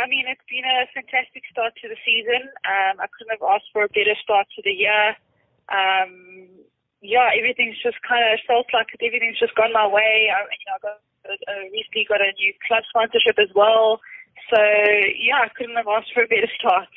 I mean, it's been a fantastic start to the season. Um, I couldn't have asked for a better start to the year. Um, yeah, everything's just kind of felt like everything's just gone my way. I, you know, I got I recently got a new club sponsorship as well. So yeah, I couldn't have asked for a better start.